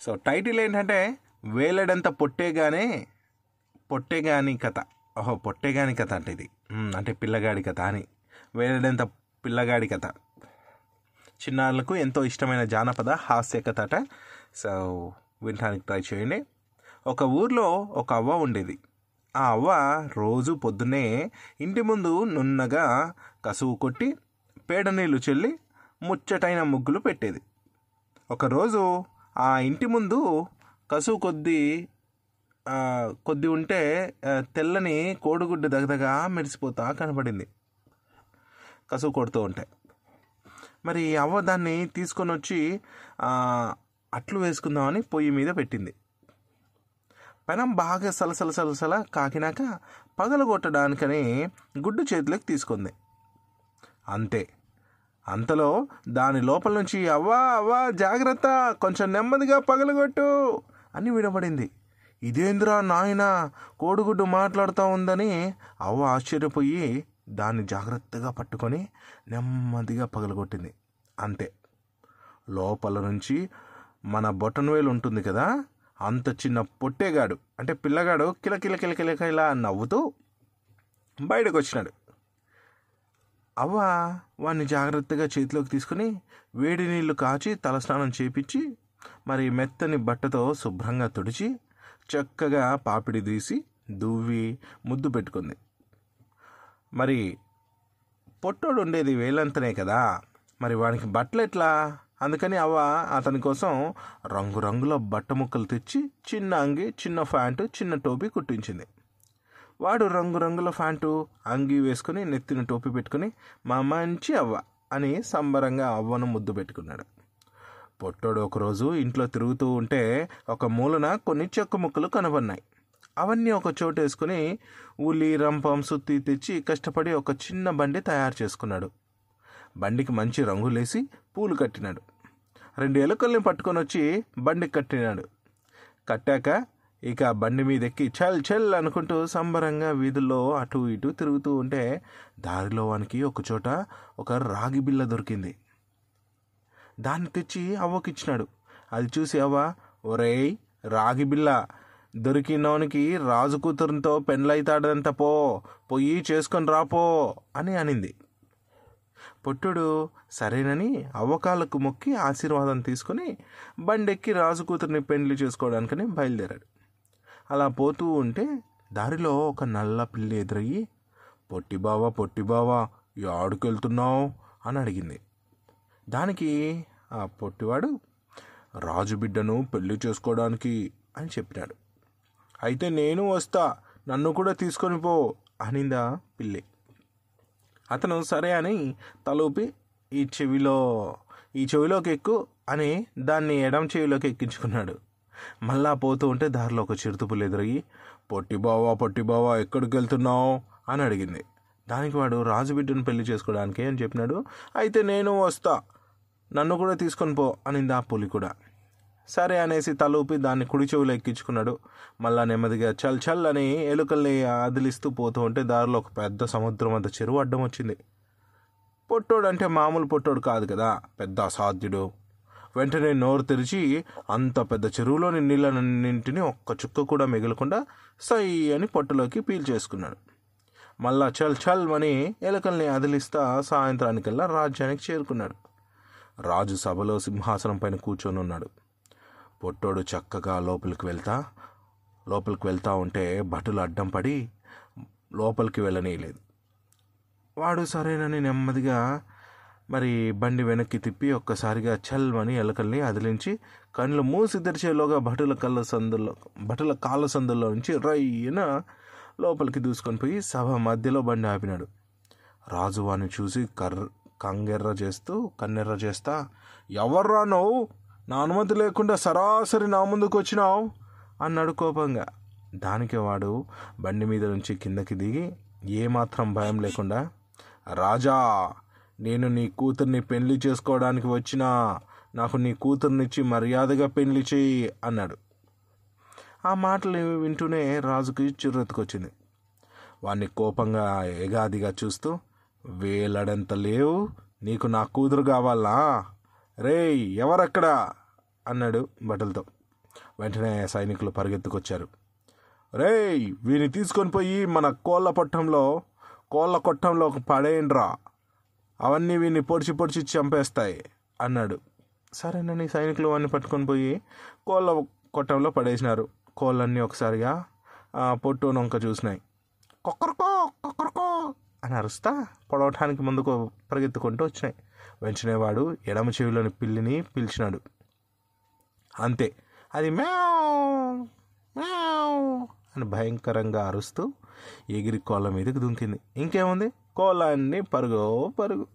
So title ఏంటంటే వేలడంత పొట్టేగానే పొట్టేగాని కథ. ఓహో పొట్టేగాని కథ అంటే ఇది. అంటే పిల్లగాడి కథ అని. వేలడంత పిల్లగాడి కథ. చిన్నారులకు ఎంతో ఇష్టమైన జానపద హాస్య కథ అట. సో వినడానికి ట్రై చేయండి. ఒక ఊర్లో ఒక అవ్వ ఉండేది. ఆ అవ్వ రోజు పొద్దున్నే ఇంటి ముందు నున్నగా కసువు కొట్టి పేడ నీళ్ళు చెల్లి ముచ్చటైన ముగ్గులు పెట్టేది. ఒకరోజు ఆ ఇంటి ముందు కసువు కొద్ది కొద్ది ఉంటే తెల్లని కోడిగుడ్డు దగదగా మెరిసిపోతా కనపడింది కసువు కొడుతూ ఉంటే. మరి అవ్వ దాన్ని తీసుకొని వచ్చి అట్లు వేసుకుందామని పొయ్యి మీద పెట్టింది. పెనం బాగా సలసల సలసల కాకినాక పగలగొట్టడానికని గుడ్డు చేతిలోకి తీసుకుంది. అంతే. అంతలో దాని లోపల నుంచి అవ్వా అవ్వా జాగ్రత్త కొంచెం నెమ్మదిగా పగలగొట్టు అని వినబడింది. ఇదేంద్రా నాయన కోడిగుడ్డు మాట్లాడుతూ ఉందని? అవ్వ ఆశ్చర్యపోయి దాన్ని జాగ్రత్తగా పట్టుకొని నెమ్మదిగా పగలగొట్టింది. అంతే. లోపల నుంచి మన బొటన్వేలు ఉంటుంది కదా అంత చిన్న పొట్టేగాడు అంటే పిల్లగాడు కిలకిల కిలకిలక ఇలా నవ్వుతూ బయటకు వచ్చినాడు అవ్వ వాడిని జాగ్రత్తగా చేతిలోకి తీసుకుని వేడి నీళ్ళు కాచి తలస్నానం చేపించి మరి మెత్తని బట్టతో శుభ్రంగా తుడిచి చక్కగా పాపిడి తీసి దువ్వి ముద్దు పెట్టుకుంది. మరి పొట్టోడు ఉండేది వేలంతనే కదా మరి వానికి బట్టలు ఎట్లా? అందుకని అవ్వ అతని కోసం రంగురంగుల బట్ట ముక్కలు తెచ్చి చిన్న అంగి చిన్న ప్యాంటు చిన్న టోపీ కుట్టించింది. వాడు రంగురంగుల ప్యాంటు అంగి వేసుకుని నెత్తిన టోపీ పెట్టుకుని మా మంచి అవ్వ అని సంబరంగా అవ్వను ముద్దు పెట్టుకున్నాడు. పొట్టోడు ఒకరోజు ఇంట్లో తిరుగుతూ ఉంటే ఒక మూలన కొన్ని చెక్క ముక్కలు కనబడినాయి. అవన్నీ ఒక చోటు వేసుకుని ఉలి రంపం సుత్తి తెచ్చి కష్టపడి ఒక చిన్న బండి తయారు చేసుకున్నాడు. బండికి మంచి రంగులేసి పూలు కట్టినాడు. రెండు ఎలుకల్ని పట్టుకొని వచ్చి బండికి కట్టినాడు. కట్టాక ఇక బండి మీద ఎక్కి చల్ చల్ అనుకుంటూ సంబరంగా వీధుల్లో అటు ఇటు తిరుగుతూ ఉంటే దారిలో వానికి ఒకచోట ఒక రాగి బిల్ల దొరికింది. దాన్ని తెచ్చి అవ్వకిచ్చినాడు. అది చూసి అవ్వ ఒరేయ్ రాగి బిల్ల దొరికినోనికి రాజు కూతురుతో పెండ్లైతాడంత పో పొయ్యి చేసుకొని రాపో అని అనింది. పొట్టుడు సరేనని అవ్వకాలకు మొక్కి ఆశీర్వాదం తీసుకుని బండెక్కి రాజు కూతుర్ని పెండ్లి చేసుకోవడానికని బయలుదేరాడు. అలా పోతూ ఉంటే దారిలో ఒక నల్ల పిల్లి ఎదురయ్యి పొట్టి బావా పొట్టి బావా యాడుకెళ్తున్నావు అని అడిగింది. దానికి ఆ పొట్టివాడు రాజు బిడ్డను పెళ్ళి చేసుకోవడానికి అని చెప్పినాడు. అయితే నేను వస్తా నన్ను కూడా తీసుకొని పో అనిందా పిల్లి. అతను సరే అని తలూపి ఈ చెవిలో ఈ చెవిలోకి ఎక్కు అని దాన్ని ఎడం చెవిలోకి ఎక్కించుకున్నాడు. మళ్ళా పోతూ ఉంటే దారిలో ఒక చిరుతుపులు ఎదురయ్యి పొట్టి బావా పొట్టి బావా ఎక్కడికి వెళ్తున్నావు అని అడిగింది. దానికి వాడు రాజు బిడ్డను పెళ్ళి చేసుకోవడానికి అని చెప్పినాడు. అయితే నేను వస్తా. నన్ను కూడా తీసుకొని పో అనింది ఆ పులి కూడా. సరే అనేసి తలూపి దాన్ని కుడి చెవులో ఎక్కించుకున్నాడు. మళ్ళా నెమ్మదిగా చల్ చల్ అని ఎలుకల్ని అదిలిస్తూ పోతూ ఉంటే దారిలో ఒక పెద్ద సముద్రం అంత చెరువు అడ్డం వచ్చింది. పొట్టోడు అంటే మామూలు పొట్టోడు కాదు కదా పెద్ద అసాధ్యుడు. వెంటనే నోరు తెరిచి అంత పెద్ద చెరువులోని నీళ్ళన్నింటినీ ఒక్క చుక్క కూడా మిగలకుండా సై అని పొట్టలోకి పీల్చేసుకున్నాడు. మళ్ళా చల్ చల్ అని ఎలుకల్ని అదిలిస్తా సాయంత్రానికల్లా రాజ్యానికి చేరుకున్నాడు. రాజు సభలో సింహాసనం పైన కూర్చొని ఉన్నాడు పొట్టోడు చక్కగా లోపలికి వెళ్తా లోపలికి వెళ్తా ఉంటే భటులు అడ్డం పడి లోపలికి వెళ్ళనీయలేదు. వాడు సరేనని నెమ్మదిగా మరి బండి వెనక్కి తిప్పి ఒక్కసారిగా చల్మని ఎలకల్ని అదిలించి కళ్ళు మూసి తెరిచేలోగా భటుల కళ్ళ సందుల్లో భటుల కాళ్ళ సందుల్లో నుంచి రయ్యన లోపలికి దూసుకొని పోయి సభ మధ్యలో బండి ఆపినాడు. రాజు వాడిని చూసి కర్ర కంగెర్ర చేస్తూ కన్నెర్ర చేస్తా? ఎవర్రా నువ్వు? నా అనుమతి లేకుండా సరాసరి నా ముందుకు వచ్చినావు? అన్నాడు కోపంగా. దానికి వాడు బండి మీద నుంచి కిందకి దిగి ఏమాత్రం భయం లేకుండా రాజా నేను నీ కూతుర్ని పెళ్ళి చేసుకోవడానికి వచ్చినా నాకు నీ కూతుర్నిచ్చి మర్యాదగా పెళ్ళి చేయి అన్నాడు. ఆ మాటలు వింటూనే రాజుకి చిర్రెత్తుకొచ్చింది. వాణ్ణి కోపంగా ఎగాదిగా చూస్తూ వేలడంత లేవు. నీకు నా కూతురు కావాలా? రేయ్ ఎవరక్కడా? అన్నాడు బట్టలతో. వెంటనే సైనికులు పరిగెత్తుకొచ్చారు. రేయ్ వీని తీసుకొని పోయి మన కోళ్ళ పట్టంలో కోళ్ళ కొట్టంలో పడేయండ్రా. అవన్నీ వీడిని పొడిచి పొడిచి చంపేస్తాయి అన్నాడు. సరేనని సైనికులు వాడిని పట్టుకొని పోయి కోళ్ళ కొట్టంలో పడేసినారు. కోళ్ళన్నీ ఒకసారిగా పొట్టు నొంక చూసినాయి. కొక్కరకో కొక్కరకో అని అరుస్తా పొడవటానికి ముందుకు పరిగెత్తుకుంటూ వచ్చినాయి. వెంటనే వాడు ఎడమ చెవిలోని పిల్లిని పిలిచినాడు. అంతే అది మ్యావ్ మ్యావ్ అని భయంకరంగా అరుస్తూ ఎగిరి కోళ్ళ మీదకి దుంకింది. ఇంకేముంది? కోలాన్ని పరుగు పరుగు.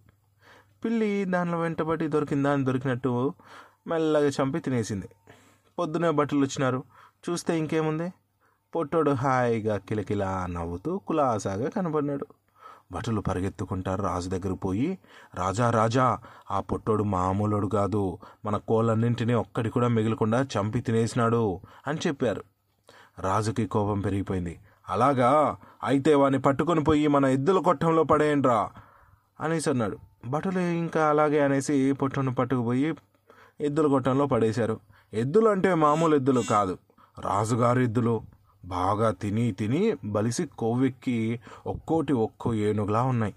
పిల్లి దానిలో వెంటబడి దొరికిందా దాన్ని దొరికినట్టు మెల్లగా చంపి తినేసింది. పొద్దునే బట్టలు వచ్చినారు. చూస్తే ఇంకేముంది? పొట్టోడు హాయిగా కిలకిలా నవ్వుతూ కులాసాగా కనబడినాడు. భటులు పరిగెత్తుకుంటారు రాజు దగ్గరకు పోయి రాజా రాజా ఆ పొట్టోడు మామూలుడు కాదు. మన కోళ్ళన్నింటినీ ఒక్కడి కూడా మిగలకుండా చంపి తినేసినాడు అని చెప్పారు. రాజుకి కోపం పెరిగిపోయింది. అలాగా? అయితే వాని పట్టుకొని పోయి మన ఎద్దుల కొట్టంలో పడేయండిరా అనేసి అన్నాడు. భటులు ఇంకా అలాగే అనేసి పొట్టును పట్టుకుపోయి ఎద్దుల కొట్టంలో పడేశారు. ఎద్దులు అంటే మామూలు ఎద్దులు కాదు. రాజుగారి ఎద్దులు. బాగా తిని తిని బలిసి కొవ్వెక్కి ఒక్కోటి ఒక్కో ఏనుగులా ఉన్నాయి.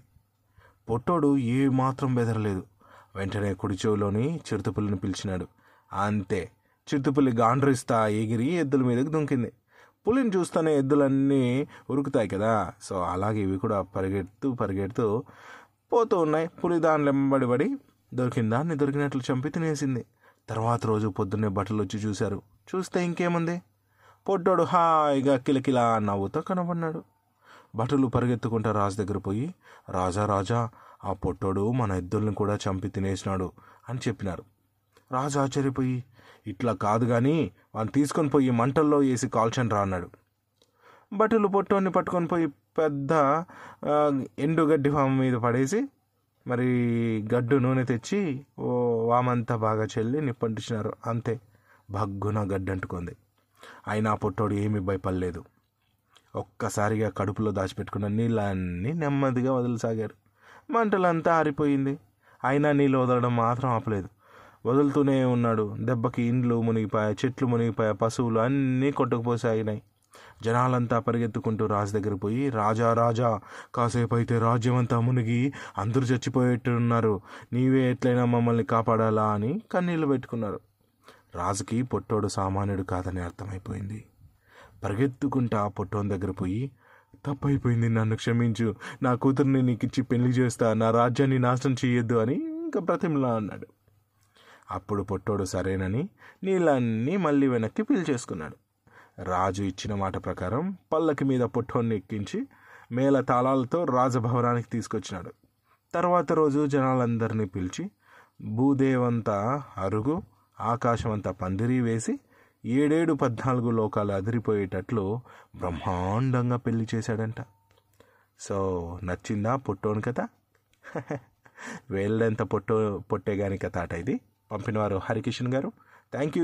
పొట్టోడు ఏ మాత్రం బెదరలేదు. వెంటనే కుడి చెవులోని చిరుతపుల్లిని పిలిచినాడు. అంతే. చిరుతపుల్లి గాండ్రిస్తా ఎగిరి ఎద్దుల మీదకి దుంకింది. పులిని చూస్తేనే ఎద్దులన్నీ ఉరుకుతాయి కదా. సో అలాగే ఇవి కూడా పరిగెడుతూ పరిగెడుతూ పోతూ ఉన్నాయి. పులి దాని వెంబడి పడి దొరికిన దాన్ని దొరికినట్లు చంపి తినేసింది. తర్వాత రోజు పొద్దున్నే బట్టలు వచ్చి చూశారు. చూస్తే ఇంకేముంది? పొట్టోడు హాయిగా కిలకిలా నవ్వుతో కనబడినాడు భటులు పరిగెత్తుకుంటా రాజు దగ్గర పోయి రాజా రాజా ఆ పొట్టోడు మన ఎద్దుల్ని కూడా చంపి తినేసినాడు అని చెప్పినారు. రాజు ఆశ్చర్యపోయి ఇట్లా కాదు కానీ వాళ్ళు తీసుకొని పోయి మంటల్లో వేసి కాల్చండి రా అన్నాడు. భటులు పొట్టోని పట్టుకొని పోయి పెద్ద ఎండుగడ్డి ఫామ్ మీద పడేసి మరి గడ్డు నూనె తెచ్చి ఓ వామంతా బాగా చెల్లి నిప్పంటించినారు. అంతే. భగ్గున గడ్డి అంటుకుంది అయినా పొట్టోడు ఏమీ భయపడలేదు. ఒక్కసారిగా కడుపులో దాచిపెట్టుకున్న నీళ్ళన్నీ నెమ్మదిగా వదిలిసాగారు. మంటలంతా ఆరిపోయింది. అయినా నీళ్ళు వదలడం మాత్రం ఆపలేదు. వదులుతూనే ఉన్నాడు. దెబ్బకి ఇండ్లు మునిగిపోయా చెట్లు మునిగిపోయా పశువులు అన్నీ కొట్టుకుపోసాగినాయి జనాలంతా పరిగెత్తుకుంటూ రాజు దగ్గర పోయి రాజా రాజా కాసేపు అయితే రాజ్యం అంతా మునిగి అందరూ చచ్చిపోయేట్టున్నారు. నీవే ఎట్లయినా మమ్మల్ని కాపాడాలా? అని కన్నీళ్ళు పెట్టుకున్నారు. రాజుకి పొట్టోడు సామాన్యుడు కాదని అర్థమైపోయింది. పరిగెత్తుకుంటా పొట్టోని దగ్గర పోయి తప్పైపోయింది నన్ను క్షమించు. నా కూతుర్ని నీకు ఇచ్చి పెళ్ళి చేస్తా. నా రాజ్యాన్ని నాశనం చేయొద్దు అని ఇంకా ప్రతిమలా అన్నాడు అప్పుడు పొట్టోడు సరేనని నీళ్ళన్నీ మళ్ళీ వెనక్కి పిలిచేసుకున్నాడు. రాజు ఇచ్చిన మాట ప్రకారం పల్లకి మీద పొట్టోన్ని ఎక్కించి మేళ తాళాలతో రాజభవనానికి తీసుకొచ్చినాడు. తర్వాత రోజు జనాలందరినీ పిలిచి భూదేవంతా అరుగు ఆకాశమంతా పందిరి వేసి ఏడేడు పద్నాలుగు లోకాలు అదిరిపోయేటట్లు బ్రహ్మాండంగా పెళ్ళి చేశాడంట. సో నచ్చిందా పొట్టోని కథ? వేళ్ళెంత పొట్టో పొట్టేగాని కథ అట ఇది. పంపినవారు హరికిషన్ గారు. Thank you